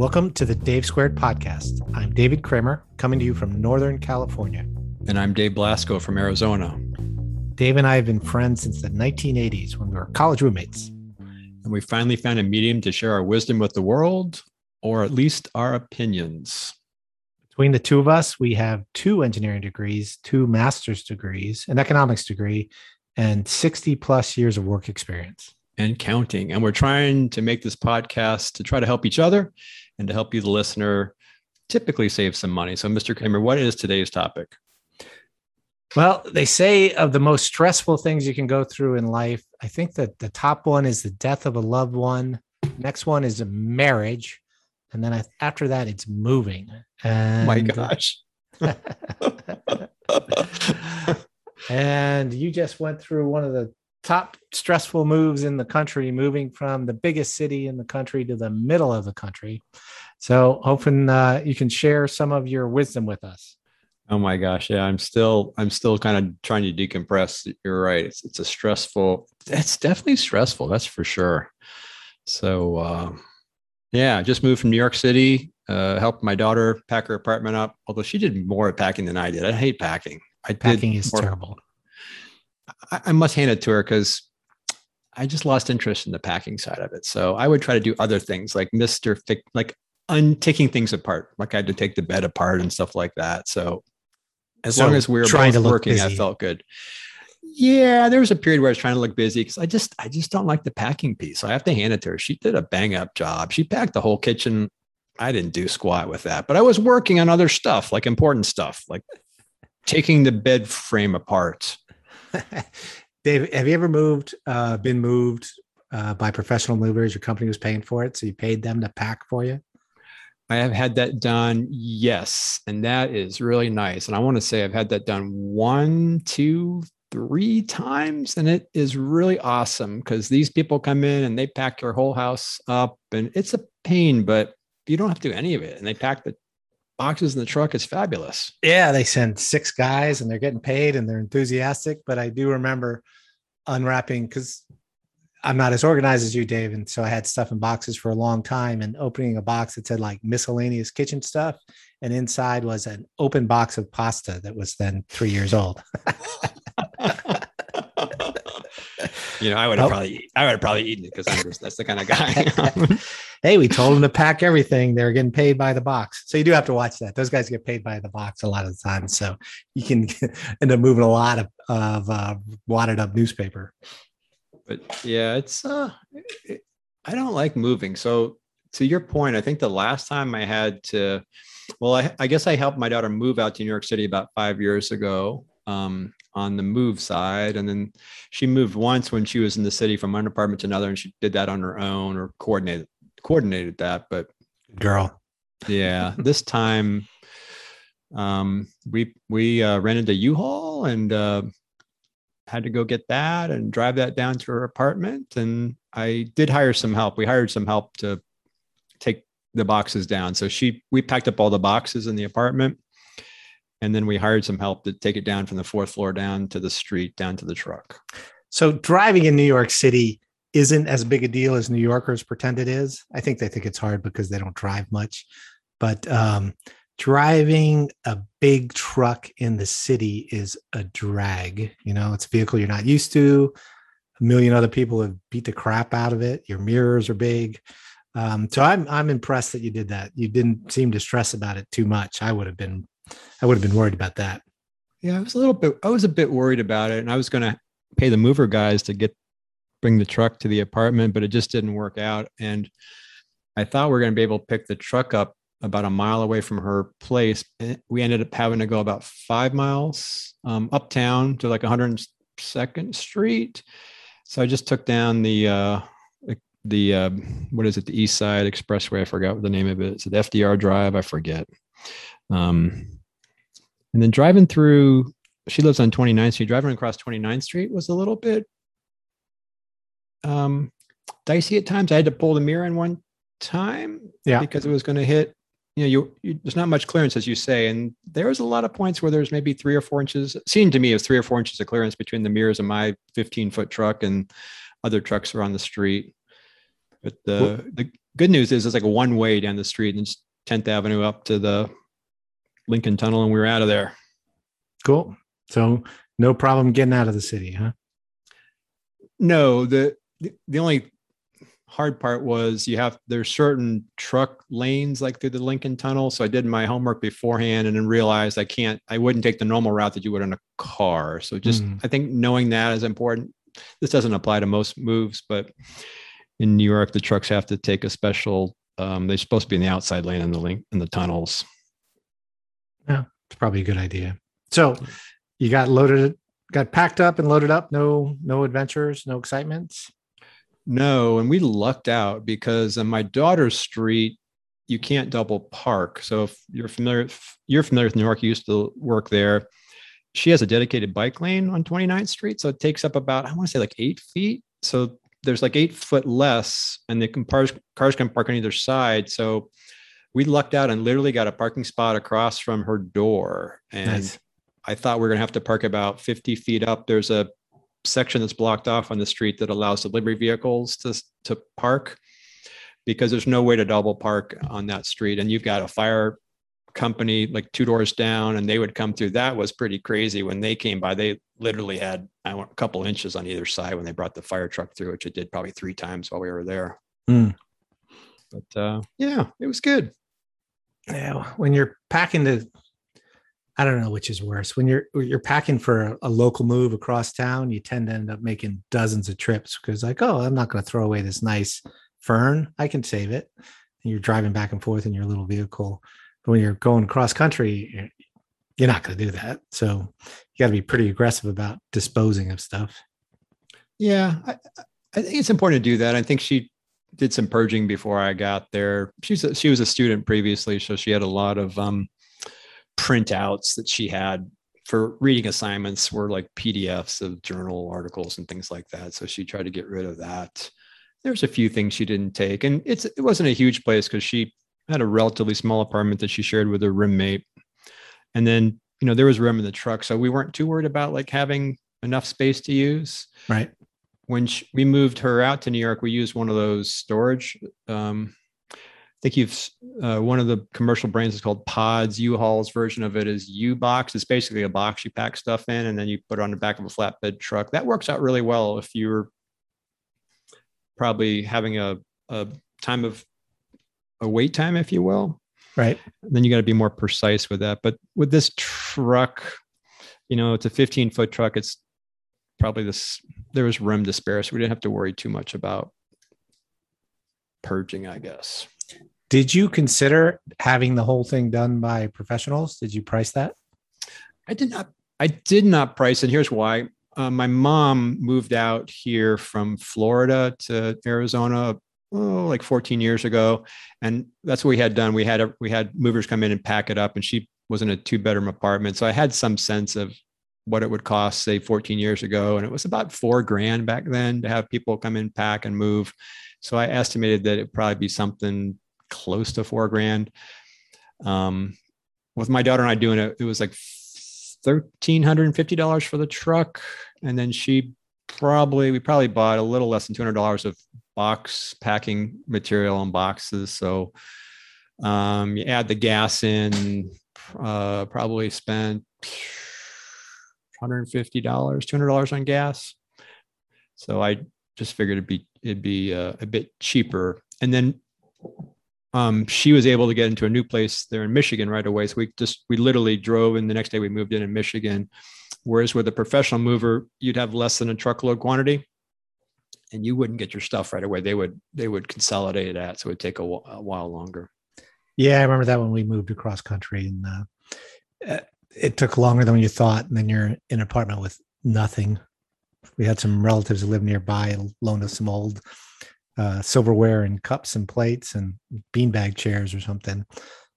Welcome to the Dave Squared podcast. I'm David Kramer, coming to you from Northern California. And I'm Dave Blasco from Arizona. Dave and I have been friends since the 1980s when we were college roommates. And we finally found a medium to share our wisdom with the world, or at least our opinions. Between the two of us, we have two engineering degrees, two master's degrees, an economics degree, and 60 plus years of work experience. And counting. And we're trying to make this podcast to try to help each other and to help you, the listener, typically save some money. So, Mr. Kramer, what is today's topic? Well, they say of the most stressful things you can go through in life, I think that the top one is the death of a loved one. Next one is a marriage. And then after that, it's moving. Oh and, My gosh. and you just went through one of the top stressful moves in the country, moving from the biggest city in the country to the middle of the country. So, hoping uh, you can share some of your wisdom with us. Oh my gosh, yeah, I'm still I'm still kind of trying to decompress. You're right. It's it's a stressful. It's definitely stressful. That's for sure. So, uh, yeah, just moved from New York City. Uh, helped my daughter pack her apartment up. Although she did more packing than I did. I hate packing. I packing is more, terrible. I, I must hand it to her because I just lost interest in the packing side of it. So I would try to do other things like Fic, like untaking things apart. Like I had to take the bed apart and stuff like that. So as so long as we were trying to working, busy. I felt good. Yeah, there was a period where I was trying to look busy because I just I just don't like the packing piece. So I have to hand it to her. She did a bang up job. She packed the whole kitchen. I didn't do squat with that, but I was working on other stuff, like important stuff, like taking the bed frame apart. Dave, have you ever moved, uh, been moved uh, by professional movers? Your company was paying for it, so you paid them to pack for you. I have had that done, yes, and that is really nice. And I want to say I've had that done one, two, three times, and it is really awesome because these people come in and they pack your whole house up, and it's a pain, but you don't have to do any of it. And they pack the boxes in the truck. is fabulous. Yeah, they send six guys, and they're getting paid, and they're enthusiastic. But I do remember unwrapping because I'm not as organized as you, Dave. And so I had stuff in boxes for a long time and opening a box that said like miscellaneous kitchen stuff. And inside was an open box of pasta that was then three years old. you know, I would have oh. probably, I would have probably eaten it because that's the kind of guy. hey, we told them to pack everything. They're getting paid by the box. So you do have to watch that. Those guys get paid by the box a lot of the time. So you can end up moving a lot of, of uh, wadded up newspaper but yeah, it's uh, it, I don't like moving. So to your point, I think the last time I had to, well, I, I guess I helped my daughter move out to New York City about five years ago um, on the move side, and then she moved once when she was in the city from one apartment to another, and she did that on her own or coordinated coordinated that. But girl, yeah, this time um, we we uh, rented a U-Haul and uh, had to go get that and drive that down to her apartment. And I did hire some help. We hired some help to take the boxes down. So she, we packed up all the boxes in the apartment. And then we hired some help to take it down from the fourth floor down to the street, down to the truck. So driving in New York City isn't as big a deal as New Yorkers pretend it is. I think they think it's hard because they don't drive much. But um, driving a big truck in the city is a drag. You know, it's a vehicle you're not used to. A million other people have beat the crap out of it. Your mirrors are big. Um, so I'm I'm impressed that you did that. You didn't seem to stress about it too much. I would have been I would have been worried about that. Yeah, I was a little bit I was a bit worried about it and I was going to pay the mover guys to get bring the truck to the apartment, but it just didn't work out and I thought we are going to be able to pick the truck up about a mile away from her place. We ended up having to go about five miles um, uptown to like 102nd Street. So I just took down the uh, the uh, what is it? The East Side Expressway. I forgot what the name of it. It's the FDR Drive. I forget. Um, and then driving through, she lives on 29th Street. Driving across 29th Street was a little bit um, dicey at times. I had to pull the mirror in one time yeah. because it was going to hit you know, you, you, there's not much clearance as you say, and there's a lot of points where there's maybe three or four inches. Seemed to me as three or four inches of clearance between the mirrors of my 15 foot truck and other trucks are on the street. But the, the good news is it's like a one way down the street and it's 10th Avenue up to the Lincoln Tunnel, and we were out of there. Cool. So no problem getting out of the city, huh? No, the the only hard part was you have there's certain truck lanes like through the Lincoln Tunnel. So I did my homework beforehand and then realized I can't, I wouldn't take the normal route that you would in a car. So just mm. I think knowing that is important. This doesn't apply to most moves, but in New York, the trucks have to take a special. Um, they're supposed to be in the outside lane in the link in the tunnels. Yeah, it's probably a good idea. So you got loaded, got packed up and loaded up. No, no adventures, no excitements. No, and we lucked out because on my daughter's street, you can't double park. So if you're familiar, if you're familiar with New York, you used to work there. She has a dedicated bike lane on 29th Street, so it takes up about I want to say like eight feet. So there's like eight foot less, and the cars cars can park on either side. So we lucked out and literally got a parking spot across from her door, and nice. I thought we are gonna have to park about 50 feet up. There's a section that's blocked off on the street that allows delivery vehicles to, to park because there's no way to double park on that street. And you've got a fire company like two doors down and they would come through. That was pretty crazy when they came by. They literally had a couple inches on either side when they brought the fire truck through, which it did probably three times while we were there. Mm. But uh, yeah, it was good. Yeah, when you're packing the I don't know which is worse. When you're you're packing for a, a, local move across town, you tend to end up making dozens of trips because like, oh, I'm not going to throw away this nice fern. I can save it. And you're driving back and forth in your little vehicle. But when you're going cross country, you're not going to do that. So you got to be pretty aggressive about disposing of stuff. Yeah, I, I think it's important to do that. I think she did some purging before I got there. She's a, she was a student previously, so she had a lot of um, printouts that she had for reading assignments were like PDFs of journal articles and things like that. So she tried to get rid of that. There's a few things she didn't take, and it's it wasn't a huge place because she had a relatively small apartment that she shared with her roommate, and then you know there was room in the truck, so we weren't too worried about like having enough space to use. Right. When she, we moved her out to New York, we used one of those storage um, I think you've uh, one of the commercial brands is called Pods. U-Haul's version of it is U-Box. It's basically a box you pack stuff in, and then you put it on the back of a flatbed truck. That works out really well if you're probably having a, a time of a wait time, if you will. Right. then you got to be more precise with that. But with this truck, you know, it's a 15 foot truck. It's probably this. There was room to spare, so we didn't have to worry too much about purging, I guess. Did you consider having the whole thing done by professionals? Did you price that? I did not. I did not price and Here's why. Uh, my mom moved out here from Florida to Arizona oh, like 14 years ago, and that's what we had done. We had a, we had movers come in and pack it up, and she was in a two bedroom apartment, so I had some sense of what it would cost, say 14 years ago, and it was about four grand back then to have people come in, pack, and move. So I estimated that it'd probably be something close to four grand. Um, with my daughter and I doing it, it was like thirteen hundred and fifty dollars for the truck, and then she probably we probably bought a little less than two hundred dollars of box packing material and boxes. So um, you add the gas in, uh, probably spent $150, $200 on gas. So I just figured it'd be, it'd be uh, a bit cheaper. And then um, she was able to get into a new place there in Michigan right away. So we just we literally drove, and the next day we moved in in Michigan. Whereas with a professional mover, you'd have less than a truckload quantity, and you wouldn't get your stuff right away. They would they would consolidate that, so it would take a, a while longer. Yeah, I remember that when we moved across country, and uh, it took longer than you thought. And then you're in an apartment with nothing. We had some relatives who lived nearby and loaned us some old uh, silverware and cups and plates and beanbag chairs or something.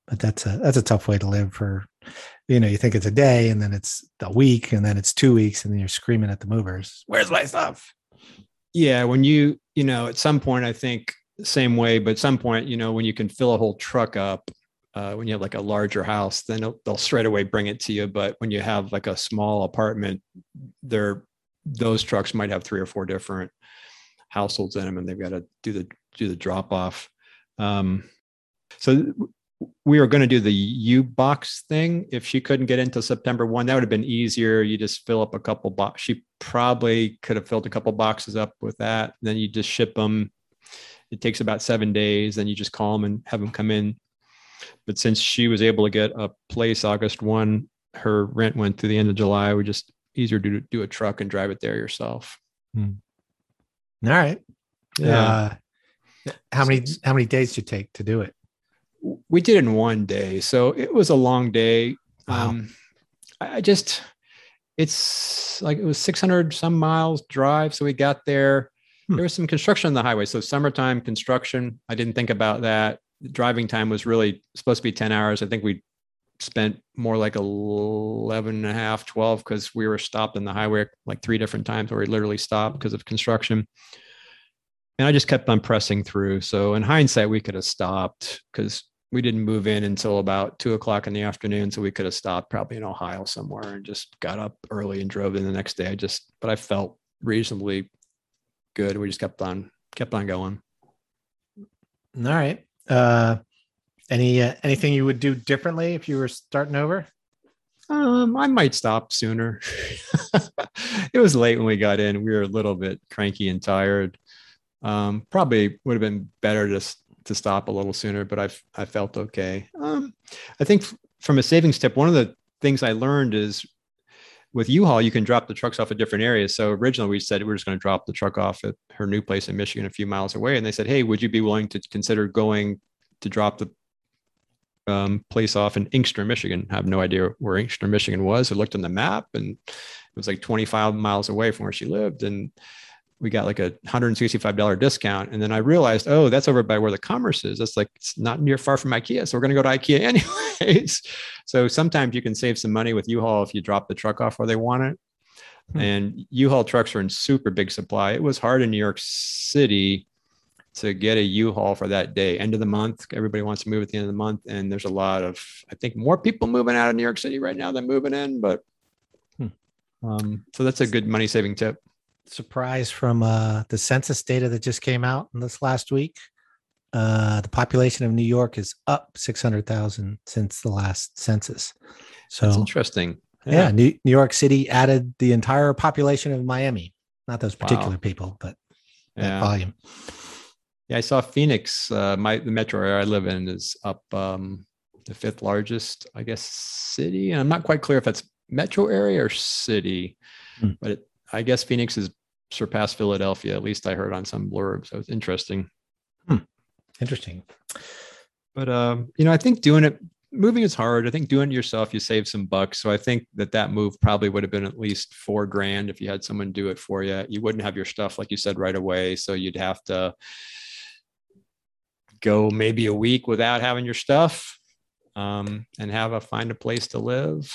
But that's a that's a tough way to live for, you know, you think it's a day and then it's a week and then it's two weeks and then you're screaming at the movers, "Where's my stuff?" Yeah, when you you know at some point I think same way, but some point you know when you can fill a whole truck up, uh, when you have like a larger house, then they'll, straight away bring it to you. But when you have like a small apartment, they're those trucks might have three or four different households in them and they've got to do the do the drop off Um, so we were going to do the U box thing. If she couldn't get into September one, that would have been easier. You just fill up a couple box. She probably could have filled a couple boxes up with that. Then you just ship them. It takes about seven days. Then you just call them and have them come in. But since she was able to get a place August one, her rent went to the end of July. We just easier to do a truck and drive it there yourself. Hmm. All right. Yeah. Uh, how many how many days did you take to do it? we did in one day. So it was a long day. Wow. Um, I just, it's like it was 600 some miles drive. So we got there. Hmm. There was some construction on the highway. So summertime construction, I didn't think about that. Driving time was really supposed to be 10 hours. I think we spent more like 11 and a half, 12, because we were stopped on the highway like three different times where we literally stopped because of construction and I just kept on pressing through. So in hindsight, we could have stopped because we didn't move in until about two o'clock in the afternoon. So we could have stopped probably in Ohio somewhere and just got up early and drove in the next day. I just, but I felt reasonably good. We just kept on, kept on going. All right. Uh, any, uh, anything you would do differently if you were starting over? Um, I might stop sooner. it was late when we got in. We were a little bit cranky and tired. Um, probably would have been better to to stop a little sooner, but I've I felt okay. Um, I think f- from a savings tip, one of the things I learned is with U-Haul, you can drop the trucks off at different areas. So originally we said we are just going to drop the truck off at her new place in Michigan, a few miles away, and they said, "Hey, would you be willing to consider going to drop the um, place off in Inkster, Michigan?" I have no idea where Inkster, Michigan was. I looked on the map, and it was like 25 miles away from where she lived, and we got like a $165 discount. And then I realized, oh, that's over by where the commerce is. That's like, it's not near far from IKEA. So we're going to go to IKEA anyways. so sometimes you can save some money with U-Haul if you drop the truck off where they want it. Hmm. And U-Haul trucks are in super big supply. It was hard in New York City to get a U-Haul for that day. End of the month, everybody wants to move at the end of the month, and there's a lot of, I think, more people moving out of New York City right now than moving in. But hmm. um, so that's a good money saving tip surprise from uh, the census data that just came out in this last week. Uh, the population of New York is up 600,000 since the last census. So That's interesting. Yeah. yeah, New, New York City added the entire population of Miami. Not those particular wow. people, but yeah. volume. Yeah, I saw Phoenix. Uh, my the metro area I live in is up um, the fifth largest, I guess, city. And I'm not quite clear if that's metro area or city, hmm. but it, I guess Phoenix has surpassed Philadelphia. At least I heard on some blurb. So it's interesting. Hmm. Interesting. But um, you know, I think doing it, moving is hard. I think doing it yourself, you save some bucks. So I think that that move probably would have been at least four grand if you had someone do it for you. You wouldn't have your stuff like you said right away, so you'd have to go maybe a week without having your stuff um, and have a find a place to live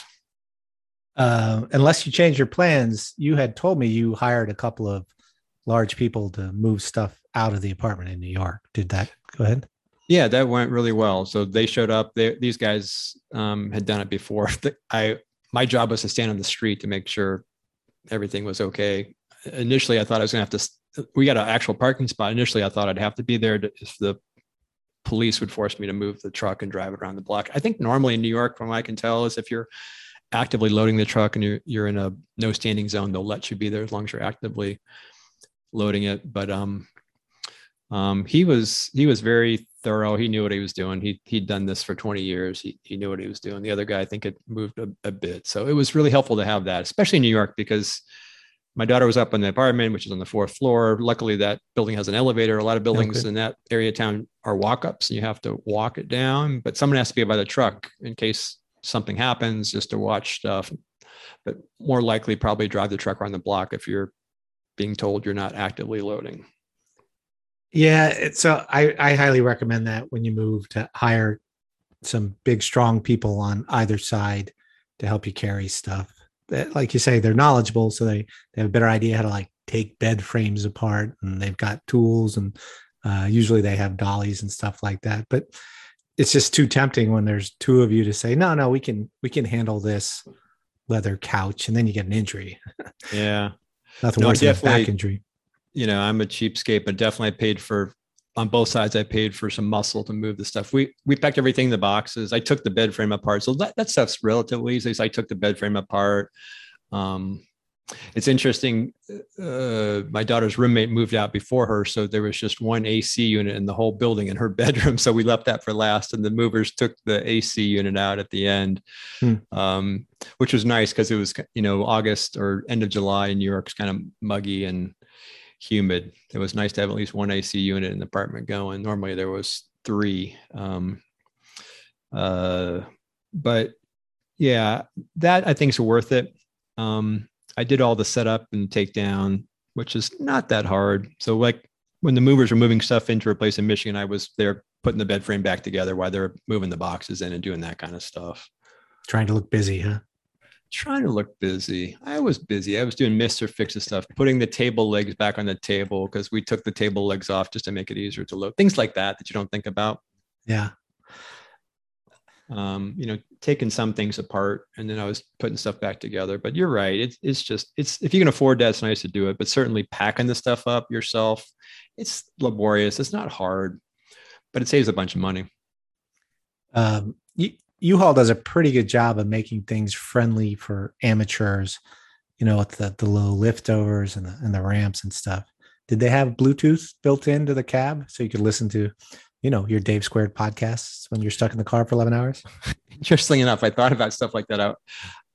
uh, unless you change your plans, you had told me you hired a couple of large people to move stuff out of the apartment in New York. Did that go ahead? Yeah, that went really well. So they showed up. They, these guys um, had done it before. I my job was to stand on the street to make sure everything was okay. Initially, I thought I was going to have to. We got an actual parking spot. Initially, I thought I'd have to be there to, if the police would force me to move the truck and drive it around the block. I think normally in New York, from what I can tell, is if you're actively loading the truck and you're you're in a no standing zone, they'll let you be there as long as you're actively loading it. But um, um, he was he was very thorough. He knew what he was doing. He he'd done this for 20 years. He he knew what he was doing. The other guy, I think, had moved a, a bit. So it was really helpful to have that, especially in New York, because my daughter was up in the apartment, which is on the fourth floor. Luckily, that building has an elevator. A lot of buildings okay. in that area of town are walk ups, and you have to walk it down. But someone has to be by the truck in case something happens just to watch stuff but more likely probably drive the truck around the block if you're being told you're not actively loading. Yeah so i i highly recommend that when you move to hire some big strong people on either side to help you carry stuff. That, like you say they're knowledgeable so they they have a better idea how to like take bed frames apart and they've got tools and uh, usually they have dollies and stuff like that but it's just too tempting when there's two of you to say, no, no, we can we can handle this leather couch, and then you get an injury. Yeah, nothing no, worse than a back injury. You know, I'm a cheapskate, but definitely paid for on both sides, I paid for some muscle to move the stuff. We we packed everything in the boxes. I took the bed frame apart, so that, that stuff's relatively easy. So I took the bed frame apart. Um, it's interesting. Uh, my daughter's roommate moved out before her, so there was just one AC unit in the whole building in her bedroom. So we left that for last, and the movers took the AC unit out at the end, hmm. um, which was nice because it was you know August or end of July in New York's kind of muggy and humid. It was nice to have at least one AC unit in the apartment going. Normally there was three. Um, uh, but yeah, that I think is worth it. Um, I did all the setup and takedown, which is not that hard. So like when the movers were moving stuff into a place in Michigan, I was there putting the bed frame back together while they're moving the boxes in and doing that kind of stuff. Trying to look busy, huh? Trying to look busy. I was busy. I was doing Mr. Fix's stuff, putting the table legs back on the table because we took the table legs off just to make it easier to load. Things like that that you don't think about. Yeah um, you know, taking some things apart and then I was putting stuff back together. But you're right. It's it's just it's if you can afford that, it's nice to do it. But certainly packing the stuff up yourself, it's laborious. It's not hard, but it saves a bunch of money. Um, U-Haul does a pretty good job of making things friendly for amateurs. You know, with the the low liftovers and the and the ramps and stuff. Did they have Bluetooth built into the cab so you could listen to you know, your Dave Squared podcasts when you're stuck in the car for 11 hours? Interestingly enough, I thought about stuff like that. I,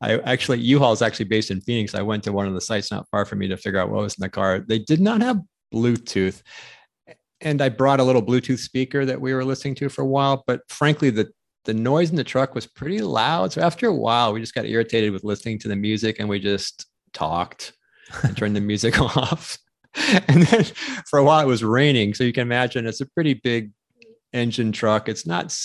I actually, U-Haul is actually based in Phoenix. I went to one of the sites not far from me to figure out what was in the car. They did not have Bluetooth. And I brought a little Bluetooth speaker that we were listening to for a while. But frankly, the, the noise in the truck was pretty loud. So after a while, we just got irritated with listening to the music and we just talked and turned the music off. And then for a while it was raining. So you can imagine it's a pretty big engine truck. It's not,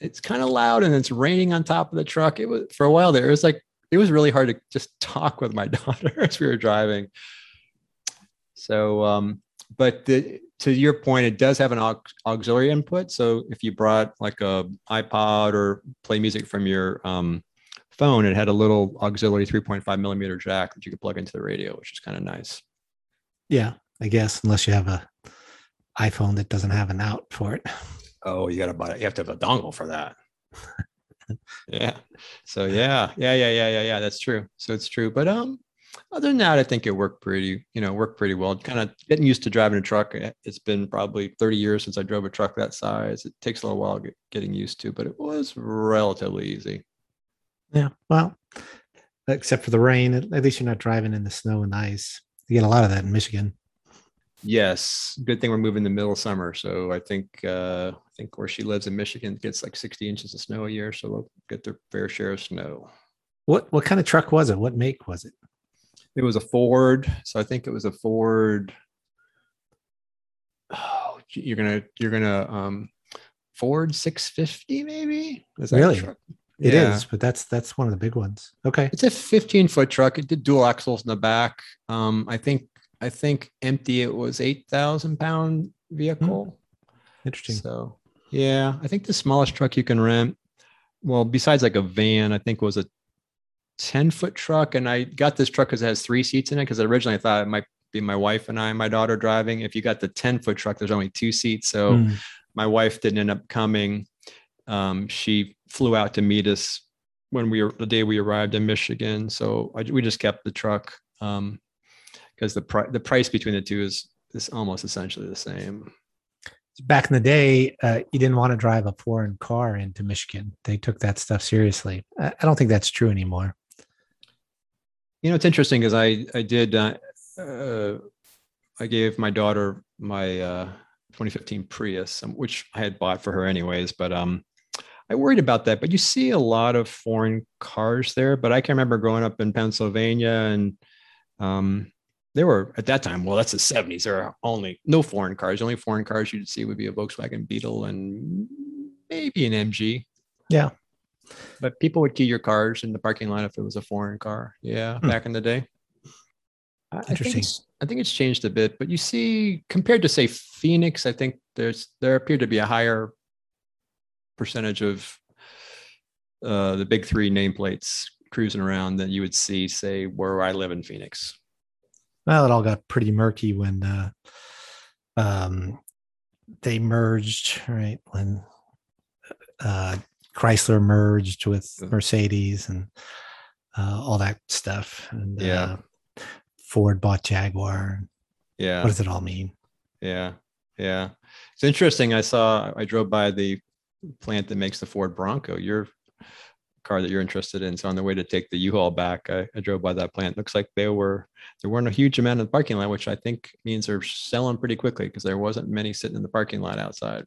it's kind of loud and it's raining on top of the truck. It was for a while there, it was like, it was really hard to just talk with my daughter as we were driving. So, um, but the, to your point, it does have an aux- auxiliary input. So if you brought like a iPod or play music from your um, phone, it had a little auxiliary 3.5 millimeter jack that you could plug into the radio, which is kind of nice. Yeah, I guess unless you have a iPhone that doesn't have an out for it oh, you got to buy it. You have to have a dongle for that. yeah. So yeah, yeah, yeah, yeah, yeah, yeah. That's true. So it's true. But um, other than that, I think it worked pretty, you know, worked pretty well. Kind of getting used to driving a truck. Eh, it's been probably 30 years since I drove a truck that size. It takes a little while get, getting used to, but it was relatively easy. Yeah. Well, except for the rain, at least you're not driving in the snow and ice. You get a lot of that in Michigan. Yes, good thing we're moving in the middle of summer. So I think uh, I think where she lives in Michigan gets like 60 inches of snow a year, so they'll get their fair share of snow. What what kind of truck was it? What make was it? It was a Ford. So I think it was a Ford. Oh, you're gonna you're gonna um Ford 650 maybe? Is that really? It yeah. is, but that's that's one of the big ones. Okay. It's a 15 foot truck. It did dual axles in the back. Um, I think I think empty it was eight thousand pound vehicle. Hmm. Interesting. So yeah, I think the smallest truck you can rent, well, besides like a van, I think was a 10 foot truck. And I got this truck because it has three seats in it. Because originally I thought it might be my wife and I, and my daughter driving. If you got the 10 foot truck, there's only two seats. So mm. my wife didn't end up coming. Um, she flew out to meet us when we were the day we arrived in Michigan. So I, we just kept the truck. Um, because the price the price between the two is is almost essentially the same. Back in the day, uh, you didn't want to drive a foreign car into Michigan. They took that stuff seriously. I, I don't think that's true anymore. You know, it's interesting because I I did uh, uh, I gave my daughter my uh, 2015 Prius, um, which I had bought for her anyways, but um, I worried about that. But you see a lot of foreign cars there. But I can remember growing up in Pennsylvania and um, there were at that time, well, that's the 70s. There are only no foreign cars. The only foreign cars you'd see would be a Volkswagen Beetle and maybe an MG. Yeah. But people would key your cars in the parking lot if it was a foreign car. Yeah, hmm. back in the day. Interesting. I think, I think it's changed a bit, but you see, compared to say Phoenix, I think there's there appeared to be a higher percentage of uh, the big three nameplates cruising around than you would see, say, where I live in Phoenix well, it all got pretty murky when uh, um, they merged right when uh, Chrysler merged with Mercedes and uh, all that stuff. And Yeah. uh, Ford bought Jaguar. Yeah. What does it all mean? Yeah, yeah. It's interesting. I saw. I drove by the plant that makes the Ford Bronco. Your car that you're interested in. So on the way to take the U-Haul back, I, I drove by that plant. Looks like they were there weren't a huge amount in the parking lot, which I think means they're selling pretty quickly because there wasn't many sitting in the parking lot outside.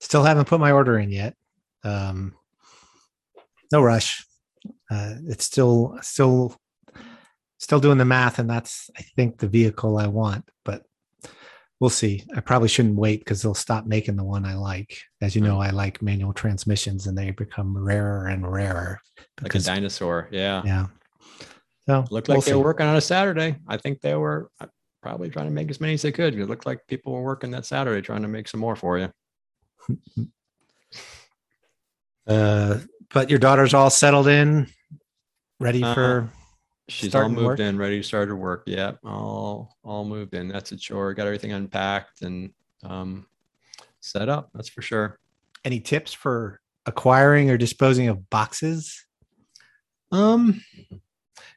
Still haven't put my order in yet. Um, no rush. Uh, it's still still still doing the math, and that's I think the vehicle I want. But we'll see. I probably shouldn't wait because they'll stop making the one I like. As you know, I like manual transmissions, and they become rarer and rarer. Like a dinosaur. Yeah. yeah. So Looked we'll like they see. were working on a Saturday. I think they were uh, probably trying to make as many as they could. It looked like people were working that Saturday trying to make some more for you. Uh, but your daughter's all settled in, ready Uh-huh. for She's Starting all moved work? in, ready to start her work. Yep, all all moved in. That's a chore. Got everything unpacked and um, set up. That's for sure. any tips for acquiring or disposing of boxes? Um,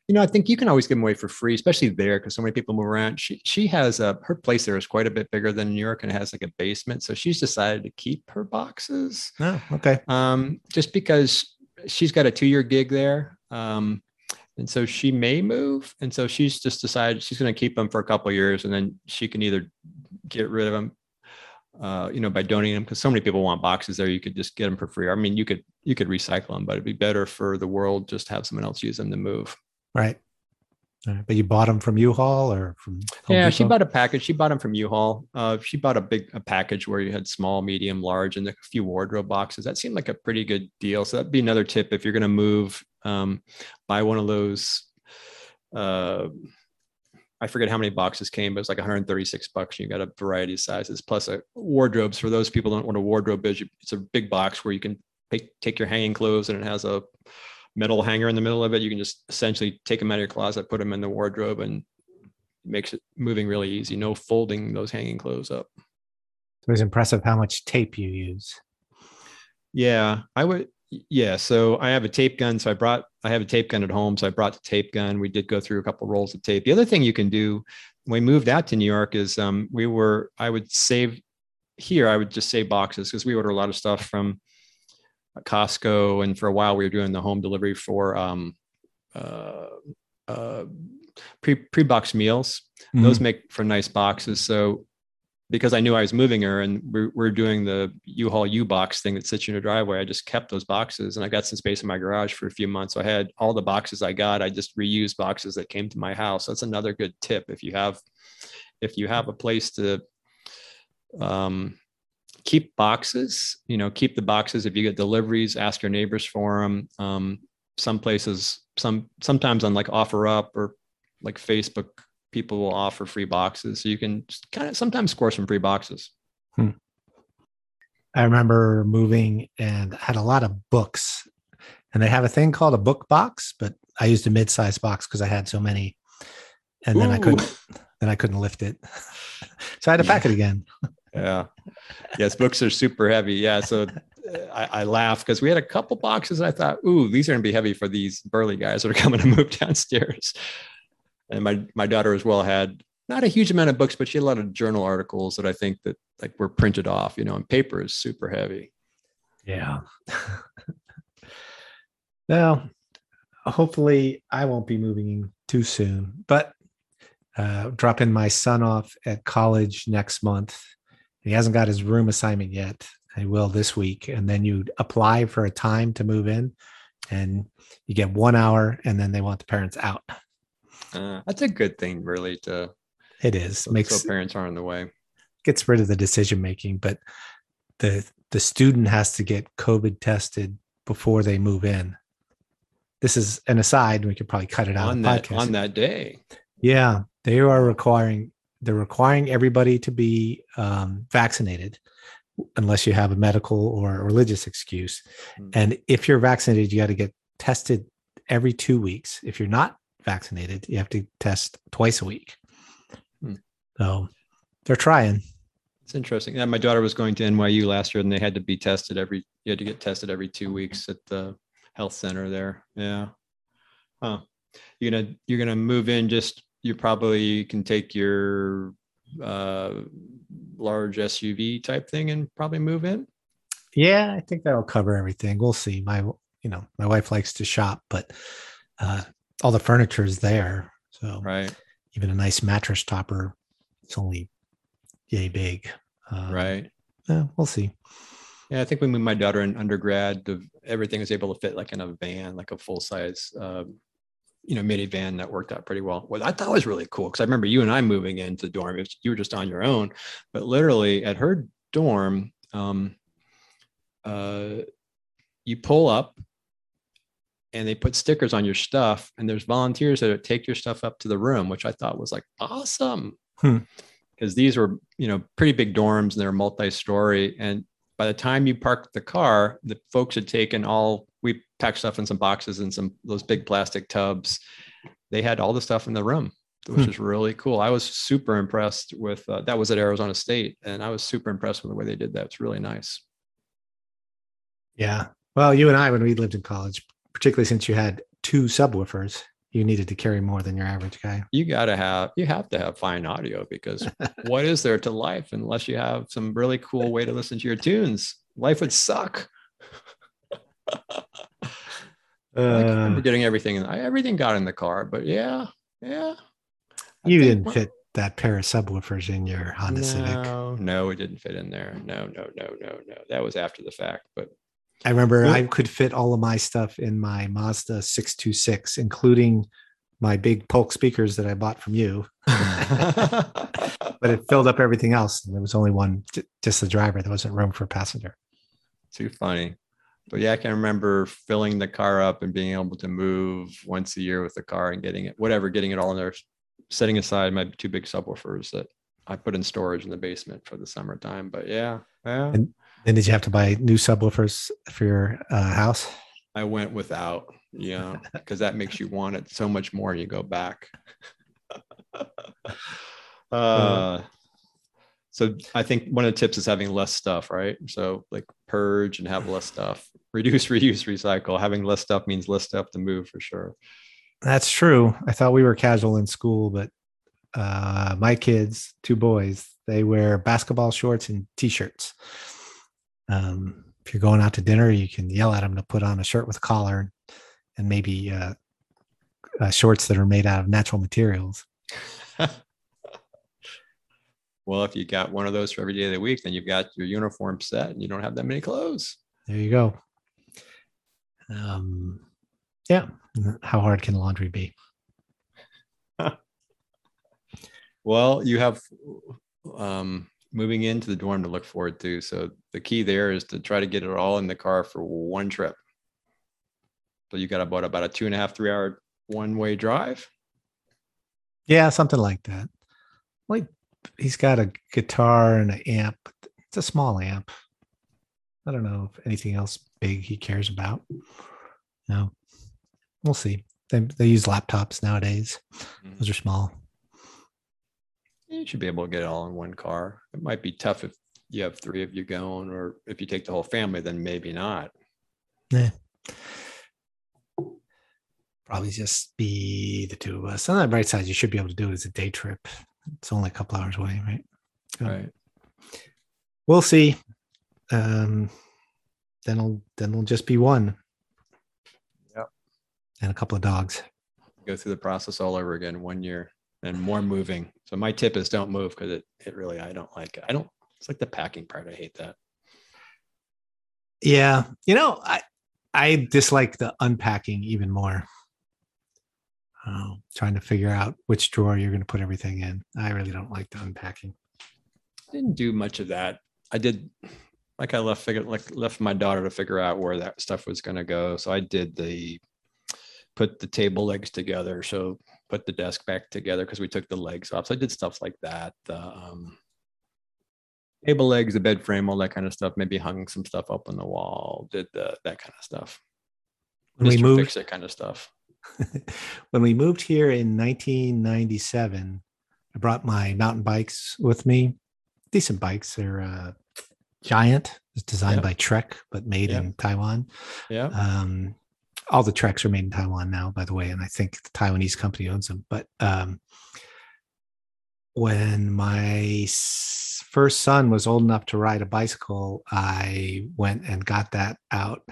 you know, I think you can always give them away for free, especially there because so many people move around. She she has a her place there is quite a bit bigger than New York and it has like a basement. So she's decided to keep her boxes. No, okay. um, just because she's got a two-year gig there. Um, and so she may move. And so she's just decided she's going to keep them for a couple years and then she can either get rid of them, uh, you know, by donating them because so many people want boxes there. You could just get them for free. I mean, you could, you could recycle them, but it'd be better for the world just to have someone else use them to move. Right. Right. But you bought them from U-Haul or from Home yeah, she bought a package. She bought them from U-Haul. Uh, she bought a big a package where you had small, medium, large, and a few wardrobe boxes. That seemed like a pretty good deal. So that'd be another tip if you're going to move. Um, buy one of those. Uh, I forget how many boxes came, but it's like 136 bucks. You got a variety of sizes plus a wardrobes. For those people who don't want a wardrobe it's a big box where you can take, take your hanging clothes and it has a metal hanger in the middle of it. You can just essentially take them out of your closet, put them in the wardrobe, and makes it moving really easy. No folding those hanging clothes up. It was impressive how much tape you use. Yeah, I would. Yeah, so I have a tape gun. So I brought, I have a tape gun at home. So I brought the tape gun. We did go through a couple rolls of tape. The other thing you can do when we moved out to New York is um, we were, I would save here, I would just save boxes because we order a lot of stuff from Costco. And for a while, we were doing the home delivery for um, uh, uh, pre pre box meals. Those make for nice boxes. So because I knew I was moving her and we're, we're doing the U-Haul U-Box thing that sits in your driveway, I just kept those boxes and I got some space in my garage for a few months. So I had all the boxes I got. I just reused boxes that came to my house. That's another good tip. If you have, if you have a place to um, keep boxes, you know, keep the boxes. If you get deliveries, ask your neighbors for them. Um, some places, some, sometimes on like OfferUp or like Facebook, people will offer free boxes. So you can kind of sometimes score some free boxes. I remember moving and had a lot of books, and they have a thing called a book box, but I used a mid-sized box because I had so many, and then I couldn't, then I couldn't lift it, so I had to pack it again. Yeah. Yes, books are super heavy. Yeah. So uh, I, I laugh because we had a couple boxes. And I thought, ooh, these are to be heavy for these burly guys that are coming to move downstairs. And my my daughter as well had not a huge amount of books, but she had a lot of journal articles that I think that like were printed off. You know, and paper is super heavy. Yeah. well, hopefully I won't be moving too soon, but uh, dropping my son off at college next month. He hasn't got his room assignment yet. He will this week, and then you apply for a time to move in, and you get one hour, and then they want the parents out. Uh, that's a good thing, really. To It is so, makes so parents aren't in the way. gets rid of the decision making, but the the student has to get COVID tested before they move in. This is an aside. We could probably cut it out on of that podcast. on that day. Yeah, they are requiring they're requiring everybody to be um, vaccinated unless you have a medical or religious excuse. Hmm. And if you're vaccinated, you got to get tested every two weeks. If you're not vaccinated, you have to test twice a week. Hmm. So they're trying. It's interesting. Yeah, my daughter was going to NYU last year, and they had to be tested every. You had to get tested every two weeks at the health center there. Yeah. Huh. You're gonna you're gonna move in. Just you probably can take your uh, large SUV type thing and probably move in. Yeah, I think that'll cover everything. We'll see. My you know my wife likes to shop, but uh, all the furniture is there. So Right. even a nice mattress topper, it's only yay big. Um, Right. Yeah, we'll see. Yeah, I think when my daughter in undergrad, the, everything was able to fit like in a van, like a full size, um, you know, minivan that worked out pretty well. What I thought was really cool because I remember you and I moving into the dorm. Was, you were just on your own, but literally at her dorm, um, uh, you pull up and they put stickers on your stuff, and there's volunteers that take your stuff up to the room, which I thought was like awesome. Hmm. Because these were, you know, pretty big dorms and they're multi-story. And by the time you parked the car, the folks had taken all, we packed stuff in some boxes and some those big plastic tubs. They had all the stuff in the room, which Hmm. is really cool. I was super impressed with uh, that was at Arizona State, and I was super impressed with the way they did that. It's really nice. Yeah. Well, you and I, when we lived in college, particularly since you had two subwoofers, you needed to carry more than your average guy. You gotta have you have to have fine audio because what is there to life unless you have some really cool way to listen to your tunes? Life would suck. I remember Uh, getting everything I everything got in the car, but yeah, yeah. I you didn't fit that pair of subwoofers in your Honda Civic. No, no, it didn't fit in there. No, no, no, no, no. That was after the fact, but I remember I could fit all of my stuff in my Mazda 626, including my big Polk speakers that I bought from you, but it filled up everything else. And there was only one, just the driver. There wasn't room for a passenger. too funny. But yeah, I can remember filling the car up and being able to move once a year with the car and getting it, whatever, getting it all in there, setting aside my two big subwoofers that I put in storage in the basement for the summertime. But yeah, yeah, And- Then did you have to buy new subwoofers for your uh, house? I went without, you know, because that makes you want it so much more. You go back. uh, so I think one of the tips is having less stuff, right? So like purge and have less stuff. Reduce, reuse, recycle. Having less stuff means less stuff to move for sure. That's true. I thought we were casual in school, but uh, my kids, two boys, they wear basketball shorts and t-shirts. Um, if you're going out to dinner, you can yell at them to put on a shirt with a collar and maybe uh, uh, shorts that are made out of natural materials. Well, if you got one of those for every day of the week, then you've got your uniform set and you don't have that many clothes. There you go. Um, yeah. How hard can laundry be? Well, you have um, moving into the dorm to look forward to. So the key there is to try to get it all in the car for one trip. So you got about about a two and a half, three hour one way drive. Yeah, something like that. Like he's got a guitar and an amp. It's a small amp. I don't know if anything else big he cares about. No, we'll see. They they use laptops nowadays. Mm-hmm. Those are small. You should be able to get it all in one car. It might be tough if you have three of you going, or if you take the whole family, then maybe not. Yeah. Probably just be the two of us. On the bright side, you should be able to do it as a day trip. It's only a couple hours away, right? So Right. We'll see. Um, then it'll then it'll just be one. Yep. And a couple of dogs. Go through the process all over again one year and more moving. So my tip is don't move because it, it really, I don't like it. I don't, it's like the packing part. I hate that. Yeah. You know, I I dislike the unpacking even more. Uh, trying to figure out which drawer you're going to put everything in. I really don't like the unpacking. didn't do much of that. I did like I left figure like left my daughter to figure out where that stuff was gonna go. So I did the put the table legs together. So put the desk back together because we took the legs off. So I did stuff like that. The um, table legs, the bed frame, all that kind of stuff. Maybe hung some stuff up on the wall. Did the, that kind of stuff. When we moved Fix it kind of stuff. when we moved here in 1997, I brought my mountain bikes with me decent bikes. They're uh, Giant is designed Yep. by Trek, but made Yep. in Taiwan. Yeah. Um, all the Treks are made in Taiwan now, by the way, and I think the Taiwanese company owns them. But um, when my first son was old enough to ride a bicycle, I went and got that out.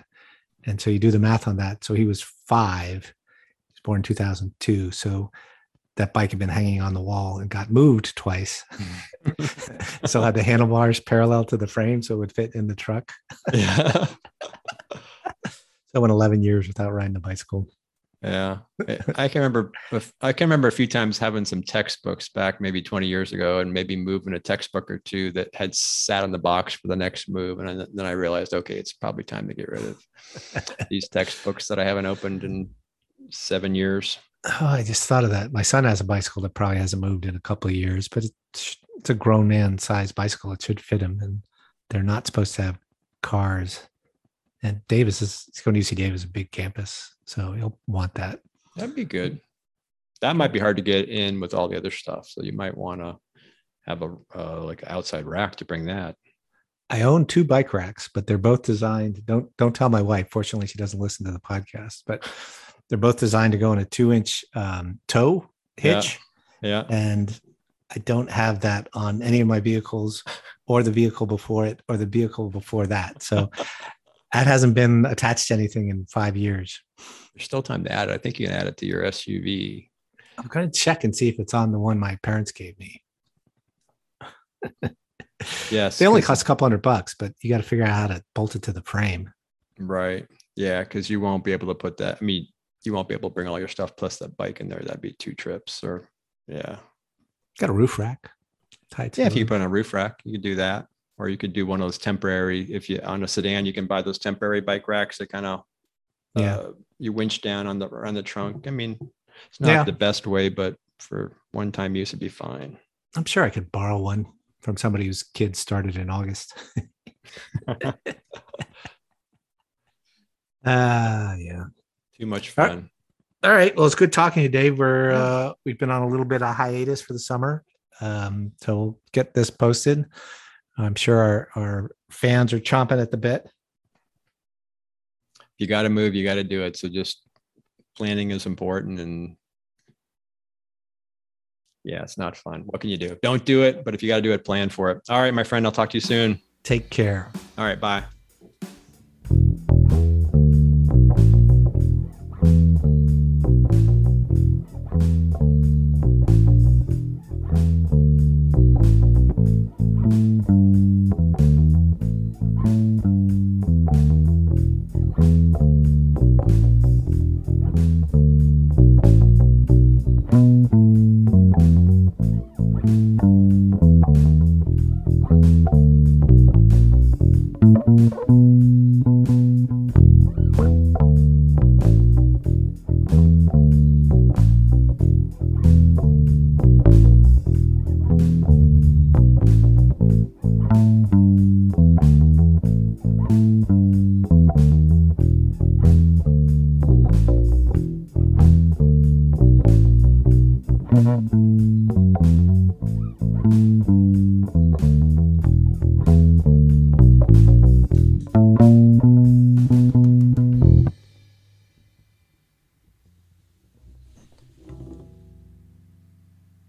And so you do the math on that. So he was five. Born in 2002. So that bike had been hanging on the wall and got moved twice. Mm. so I had the handlebars parallel to the frame so it would fit in the truck. yeah. So I went 11 years without riding a bicycle. Yeah, I- can remember. I can remember a few times having some textbooks back, maybe 20 years ago, and maybe moving a textbook or two that had sat on the box for the next move, and then- then I realized, okay, it's probably time to get rid of these textbooks that I haven't opened in seven years. Oh, I just thought of that. My son has a bicycle that probably hasn't moved in a couple of years, but it's, it's a grown man sized bicycle. It should fit him. And they're not supposed to have cars. And Davis is going to UC Davis, a big campus. So he'll want that. That'd be good. That might be hard to get in with all the other stuff, so you might want to have a uh, like an outside rack to bring that. I own two bike racks, but they're both designed. Don't don't tell my wife. Fortunately, she doesn't listen to the podcast, but they're both designed to go in a two inch um, tow hitch. Yeah, and I don't have that on any of my vehicles or the vehicle before it or the vehicle before that. So that hasn't been attached to anything in five years. there's still time to add it. I think you can add it to your SUV. I'm going to check and see if it's on the one my parents gave me. Yes, They only cost a couple hundred bucks, but you got to figure out how to bolt it to the frame. Right. Yeah, because you won't be able to put that. I mean, you won't be able to bring all your stuff plus that bike in there. That'd be two trips. Or yeah, Got a roof rack. Tied to yeah. If you put on a roof rack, you could do that. Or you could do one of those temporary. If you on a sedan, you can buy those temporary bike racks that kind of Yeah. uh, you winch down on the on the trunk. I mean, it's not Yeah. the best way, but for one time use, it'd be fine. I'm sure I could borrow one from somebody whose kids started in August. Ah, yeah. Too much fun. All right. Well, it's good talking to you, Dave. We're uh, we've been on a little bit of hiatus for the summer, um, so we'll get this posted. I'm sure our, our fans are chomping at the bit. you got to move, you got to do it. So just planning is important and yeah, it's not fun. What can you do? Don't do it, but if you got to do it, plan for it. All right, my friend, I'll talk to you soon. Take care. All right, bye.